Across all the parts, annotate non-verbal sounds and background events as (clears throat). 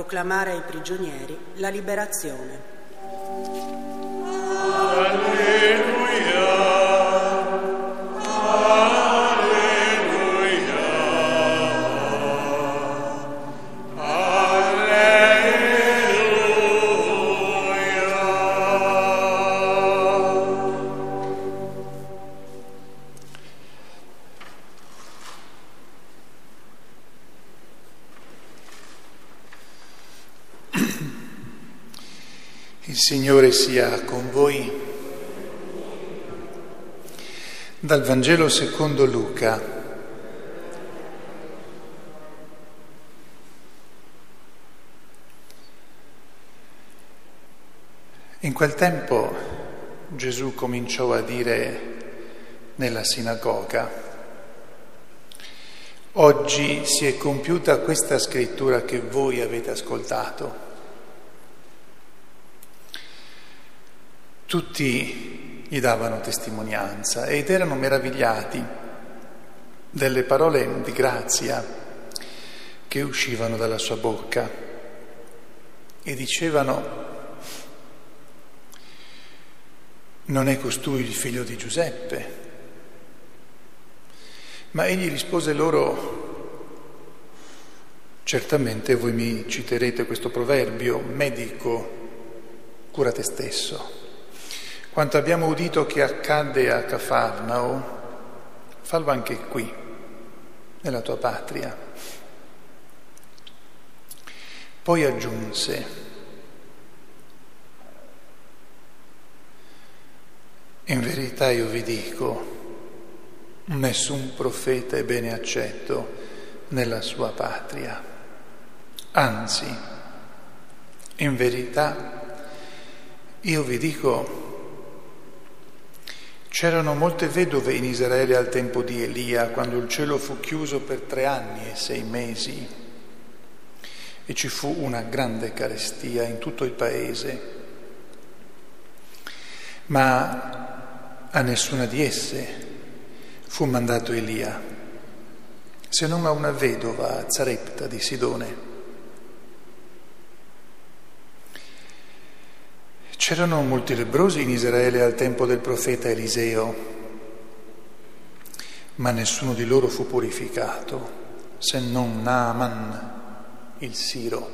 proclamare ai prigionieri la liberazione. Signore sia con voi. Dal Vangelo secondo Luca. In quel tempo Gesù cominciò a dire nella sinagoga, oggi si è compiuta questa scrittura che voi avete ascoltato. Tutti gli davano testimonianza ed erano meravigliati delle parole di grazia che uscivano dalla sua bocca e dicevano, non è costui il figlio di Giuseppe? Ma egli rispose loro, certamente voi mi citerete questo proverbio, medico, cura te stesso. Quanto abbiamo udito che accadde a Cafarnao, fallo anche qui, nella tua patria. Poi aggiunse, in verità io vi dico, nessun profeta è bene accetto nella sua patria. Anzi, in verità io vi dico, C'erano molte vedove in Israele al tempo di Elia, quando il cielo fu chiuso per tre anni e sei mesi e ci fu una grande carestia in tutto il paese. Ma a nessuna di esse fu mandato Elia, se non a una vedova a Zarepta di Sidone. C'erano molti lebrosi in Israele al tempo del profeta Eliseo, ma nessuno di loro fu purificato, se non Naaman, il Siro.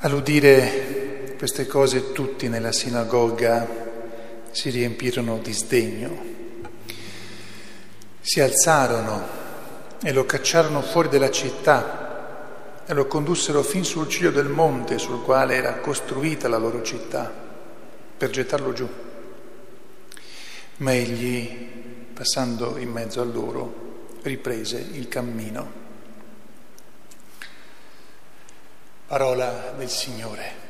All'udire queste cose tutti nella sinagoga si riempirono di sdegno, si alzarono e lo cacciarono fuori della città e lo condussero fin sul ciglio del monte sul quale era costruita la loro città, per gettarlo giù. Ma egli, passando in mezzo a loro, riprese il cammino. Parola del Signore.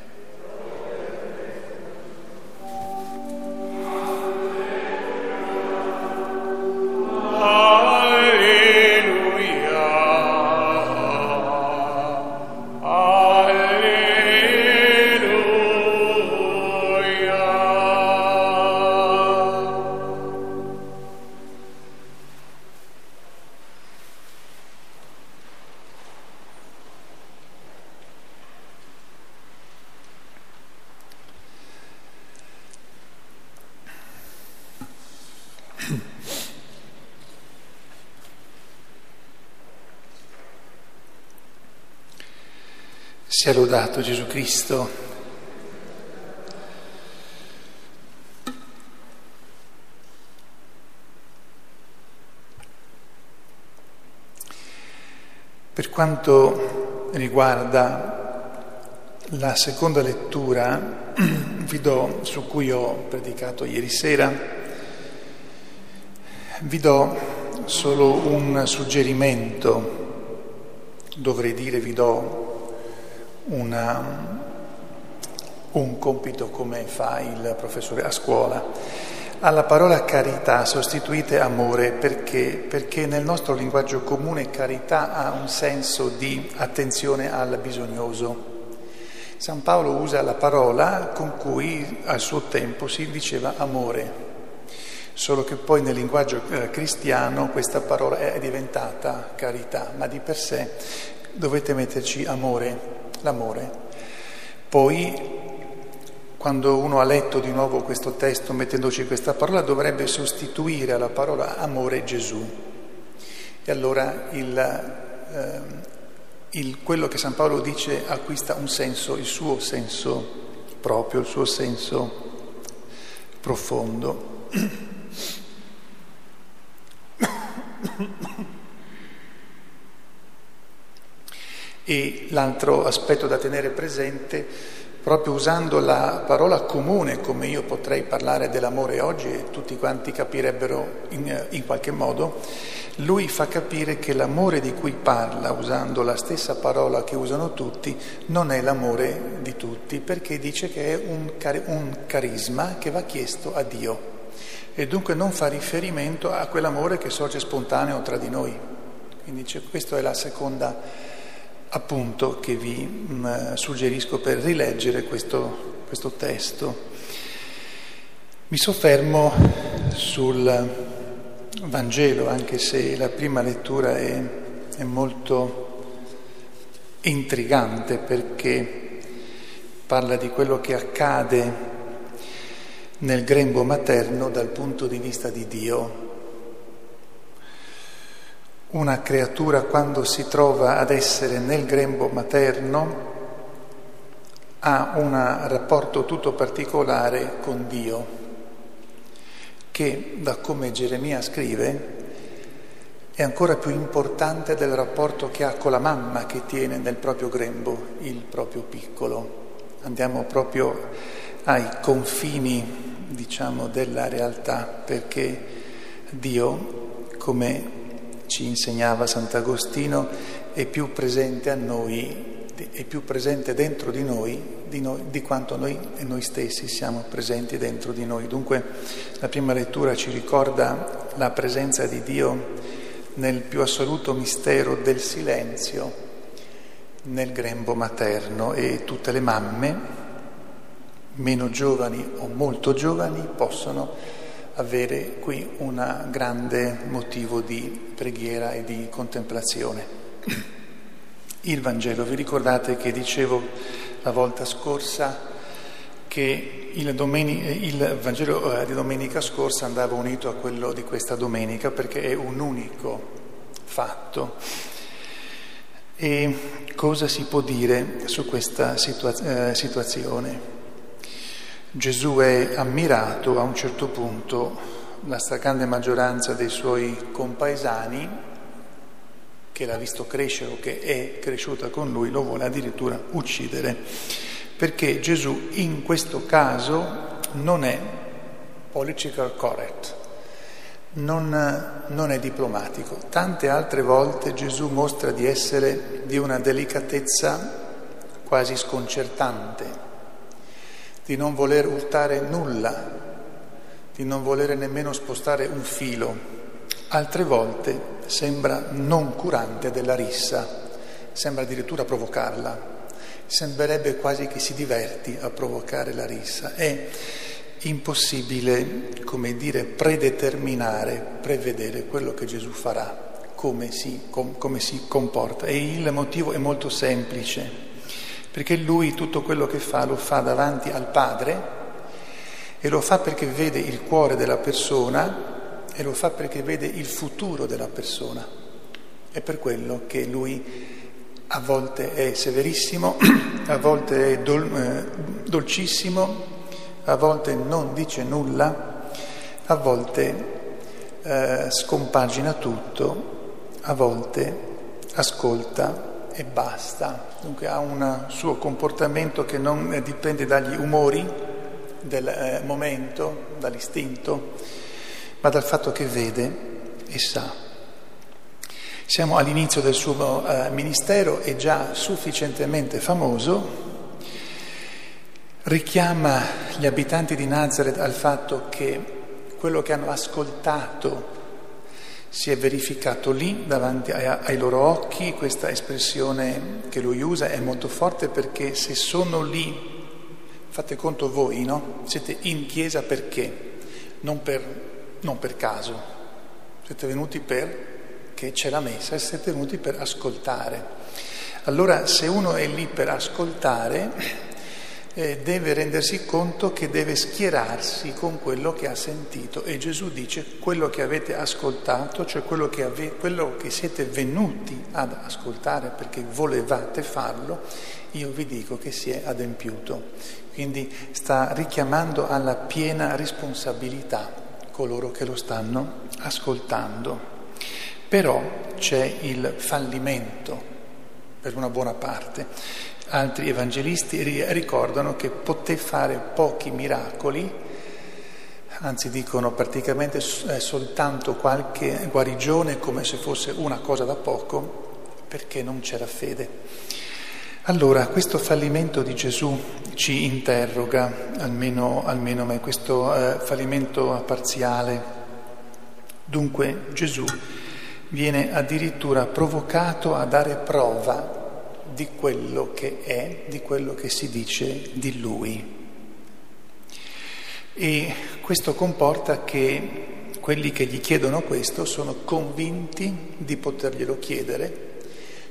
Sia lodato Gesù Cristo. Per quanto riguarda la seconda lettura, (clears throat) vi do, su cui ho predicato ieri sera, vi do solo un suggerimento, dovrei dire vi do una, un compito come fa il professore a scuola. Alla parola carità sostituite amore perché? Perché nel nostro linguaggio comune carità ha un senso di attenzione al bisognoso. San Paolo usa la parola con cui al suo tempo si diceva amore. solo che poi nel linguaggio eh, cristiano questa parola è diventata carità, ma di per sé dovete metterci amore, l'amore. Poi quando uno ha letto di nuovo questo testo mettendoci questa parola dovrebbe sostituire alla parola amore Gesù. E allora il, eh, il, quello che San Paolo dice acquista un senso, il suo senso proprio, il suo senso profondo. (coughs) E l'altro aspetto da tenere presente, proprio usando la parola comune come io potrei parlare dell'amore oggi e tutti quanti capirebbero in, in qualche modo, lui fa capire che l'amore di cui parla, usando la stessa parola che usano tutti, non è l'amore di tutti, perché dice che è un, un carisma che va chiesto a Dio e dunque non fa riferimento a quell'amore che sorge spontaneo tra di noi. Quindi questa è la seconda appunto che vi mm, suggerisco per rileggere questo, questo testo. Mi soffermo sul Vangelo, anche se la prima lettura è, è molto intrigante perché parla di quello che accade nel grembo materno dal punto di vista di Dio. Una creatura quando si trova ad essere nel grembo materno ha un rapporto tutto particolare con Dio, che da come Geremia scrive è ancora più importante del rapporto che ha con la mamma che tiene nel proprio grembo il proprio piccolo. Andiamo proprio ai confini diciamo, della realtà, perché Dio, come ci insegnava Sant'Agostino, è più presente a noi, è più presente dentro di noi di, noi, di quanto noi noi stessi siamo presenti dentro di noi. Dunque la prima lettura ci ricorda la presenza di Dio nel più assoluto mistero del silenzio, nel grembo materno e tutte le mamme meno giovani o molto giovani possono avere qui un grande motivo di preghiera e di contemplazione. Il Vangelo, vi ricordate che dicevo la volta scorsa che il, domeni- il Vangelo eh, di domenica scorsa andava unito a quello di questa domenica perché è un unico fatto. E cosa si può dire su questa situa- eh, situazione? Gesù è ammirato a un certo punto, la stragrande maggioranza dei suoi compaesani, che l'ha visto crescere o che è cresciuta con lui, lo vuole addirittura uccidere, perché Gesù in questo caso non è political correct, non, non è diplomatico. Tante altre volte Gesù mostra di essere di una delicatezza quasi sconcertante di non voler urtare nulla, di non volere nemmeno spostare un filo. Altre volte sembra non curante della rissa, sembra addirittura provocarla. Sembrerebbe quasi che si diverti a provocare la rissa. È impossibile, come dire, predeterminare, prevedere quello che Gesù farà, come si, com, come si comporta. E il motivo è molto semplice perché lui tutto quello che fa lo fa davanti al Padre e lo fa perché vede il cuore della persona e lo fa perché vede il futuro della persona. È per quello che lui a volte è severissimo, (clears throat) a volte è dol- eh, dolcissimo, a volte non dice nulla, a volte eh, scompagina tutto, a volte ascolta e basta. Dunque ha un suo comportamento che non dipende dagli umori del eh, momento, dall'istinto, ma dal fatto che vede e sa. Siamo all'inizio del suo eh, ministero, è già sufficientemente famoso, richiama gli abitanti di Nazareth al fatto che quello che hanno ascoltato si è verificato lì davanti ai, loro occhi, questa espressione che lui usa è molto forte perché se sono lì, fate conto voi, no? Siete in chiesa perché? Non per non per caso, siete venuti perché c'è la messa e siete venuti per ascoltare. Allora se uno è lì per ascoltare, eh, deve rendersi conto che deve schierarsi con quello che ha sentito e Gesù dice quello che avete ascoltato, cioè quello che, ave- quello che siete venuti ad ascoltare perché volevate farlo, io vi dico che si è adempiuto. Quindi sta richiamando alla piena responsabilità coloro che lo stanno ascoltando. Però c'è il fallimento per una buona parte altri evangelisti ricordano che poté fare pochi miracoli, anzi dicono praticamente eh, soltanto qualche guarigione come se fosse una cosa da poco, perché non c'era fede. Allora, questo fallimento di Gesù ci interroga, almeno, almeno me, questo eh, fallimento parziale. Dunque Gesù viene addirittura provocato a dare prova di quello che è, di quello che si dice di lui. E questo comporta che quelli che gli chiedono questo sono convinti di poterglielo chiedere,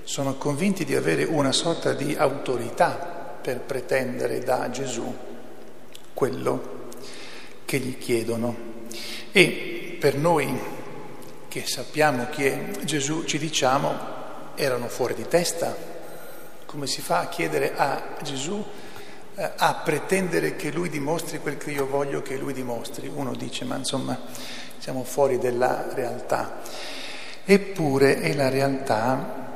sono convinti di avere una sorta di autorità per pretendere da Gesù quello che gli chiedono. E per noi che sappiamo è Gesù ci diciamo erano fuori di testa come si fa a chiedere a Gesù, eh, a pretendere che lui dimostri quel che io voglio che lui dimostri? Uno dice, ma insomma siamo fuori della realtà. Eppure è la realtà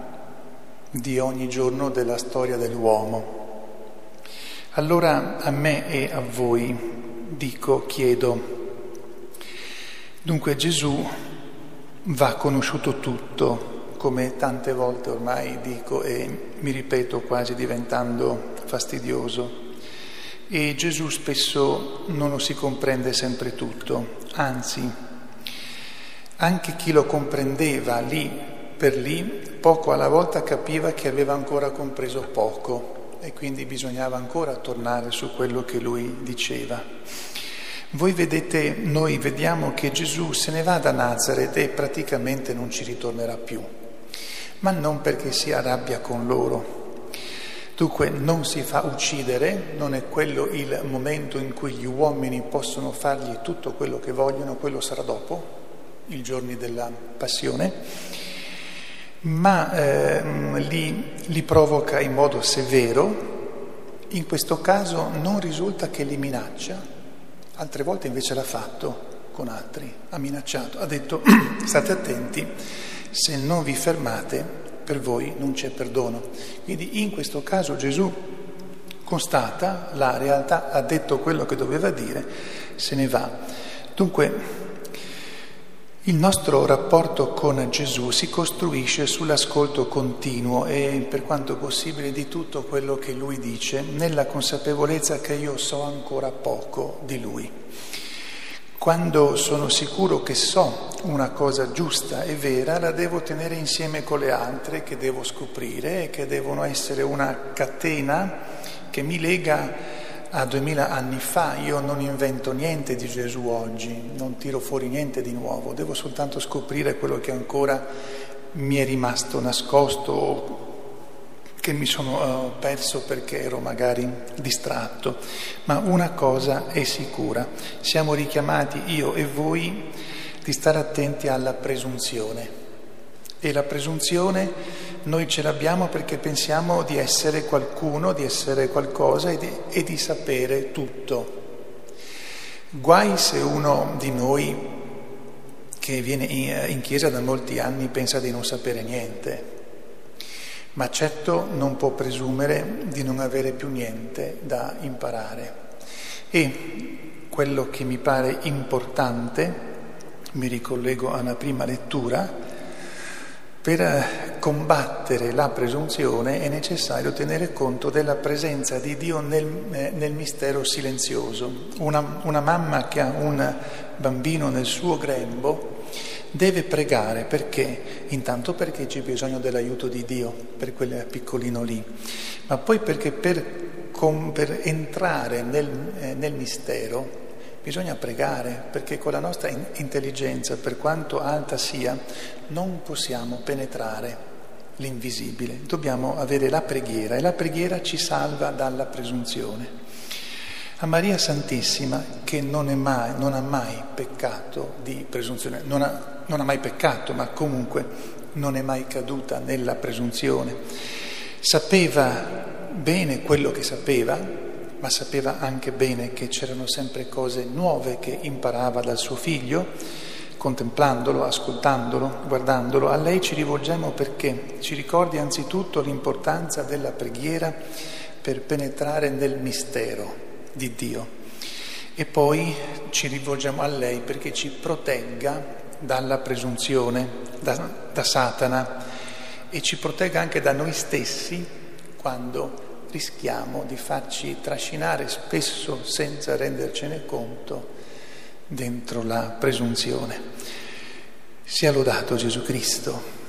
di ogni giorno della storia dell'uomo. Allora a me e a voi dico, chiedo, dunque Gesù va conosciuto tutto, come tante volte ormai dico e mi ripeto quasi diventando fastidioso. E Gesù spesso non lo si comprende sempre tutto, anzi, anche chi lo comprendeva lì per lì, poco alla volta capiva che aveva ancora compreso poco e quindi bisognava ancora tornare su quello che lui diceva. Voi vedete, noi vediamo che Gesù se ne va da Nazareth e praticamente non ci ritornerà più. Ma non perché si arrabbia con loro. Dunque non si fa uccidere, non è quello il momento in cui gli uomini possono fargli tutto quello che vogliono, quello sarà dopo, i giorni della passione, ma eh, li, li provoca in modo severo, in questo caso non risulta che li minaccia, altre volte invece l'ha fatto con altri, ha minacciato, ha detto (clears throat) state attenti se non vi fermate per voi non c'è perdono. Quindi in questo caso Gesù constata la realtà, ha detto quello che doveva dire, se ne va. Dunque il nostro rapporto con Gesù si costruisce sull'ascolto continuo e per quanto possibile di tutto quello che lui dice, nella consapevolezza che io so ancora poco di lui. Quando sono sicuro che so una cosa giusta e vera, la devo tenere insieme con le altre che devo scoprire e che devono essere una catena che mi lega a duemila anni fa. Io non invento niente di Gesù oggi, non tiro fuori niente di nuovo, devo soltanto scoprire quello che ancora mi è rimasto nascosto che mi sono uh, perso perché ero magari distratto, ma una cosa è sicura, siamo richiamati io e voi di stare attenti alla presunzione. E la presunzione noi ce l'abbiamo perché pensiamo di essere qualcuno, di essere qualcosa e di, e di sapere tutto. Guai se uno di noi che viene in chiesa da molti anni pensa di non sapere niente ma certo non può presumere di non avere più niente da imparare. E quello che mi pare importante, mi ricollego alla prima lettura, per combattere la presunzione è necessario tenere conto della presenza di Dio nel, eh, nel mistero silenzioso. Una, una mamma che ha un bambino nel suo grembo deve pregare perché? Intanto perché c'è bisogno dell'aiuto di Dio per quel piccolino lì, ma poi perché per, per entrare nel, eh, nel mistero Bisogna pregare perché con la nostra intelligenza, per quanto alta sia, non possiamo penetrare l'invisibile. Dobbiamo avere la preghiera e la preghiera ci salva dalla presunzione. A Maria Santissima, che non, mai, non ha mai peccato di presunzione, non ha, non ha mai peccato, ma comunque non è mai caduta nella presunzione, sapeva bene quello che sapeva, ma sapeva anche bene che c'erano sempre cose nuove che imparava dal suo figlio, contemplandolo, ascoltandolo, guardandolo. A lei ci rivolgiamo perché ci ricordi anzitutto l'importanza della preghiera per penetrare nel mistero di Dio e poi ci rivolgiamo a lei perché ci protegga dalla presunzione, da, da Satana e ci protegga anche da noi stessi quando rischiamo di farci trascinare spesso senza rendercene conto dentro la presunzione. Sia lodato Gesù Cristo.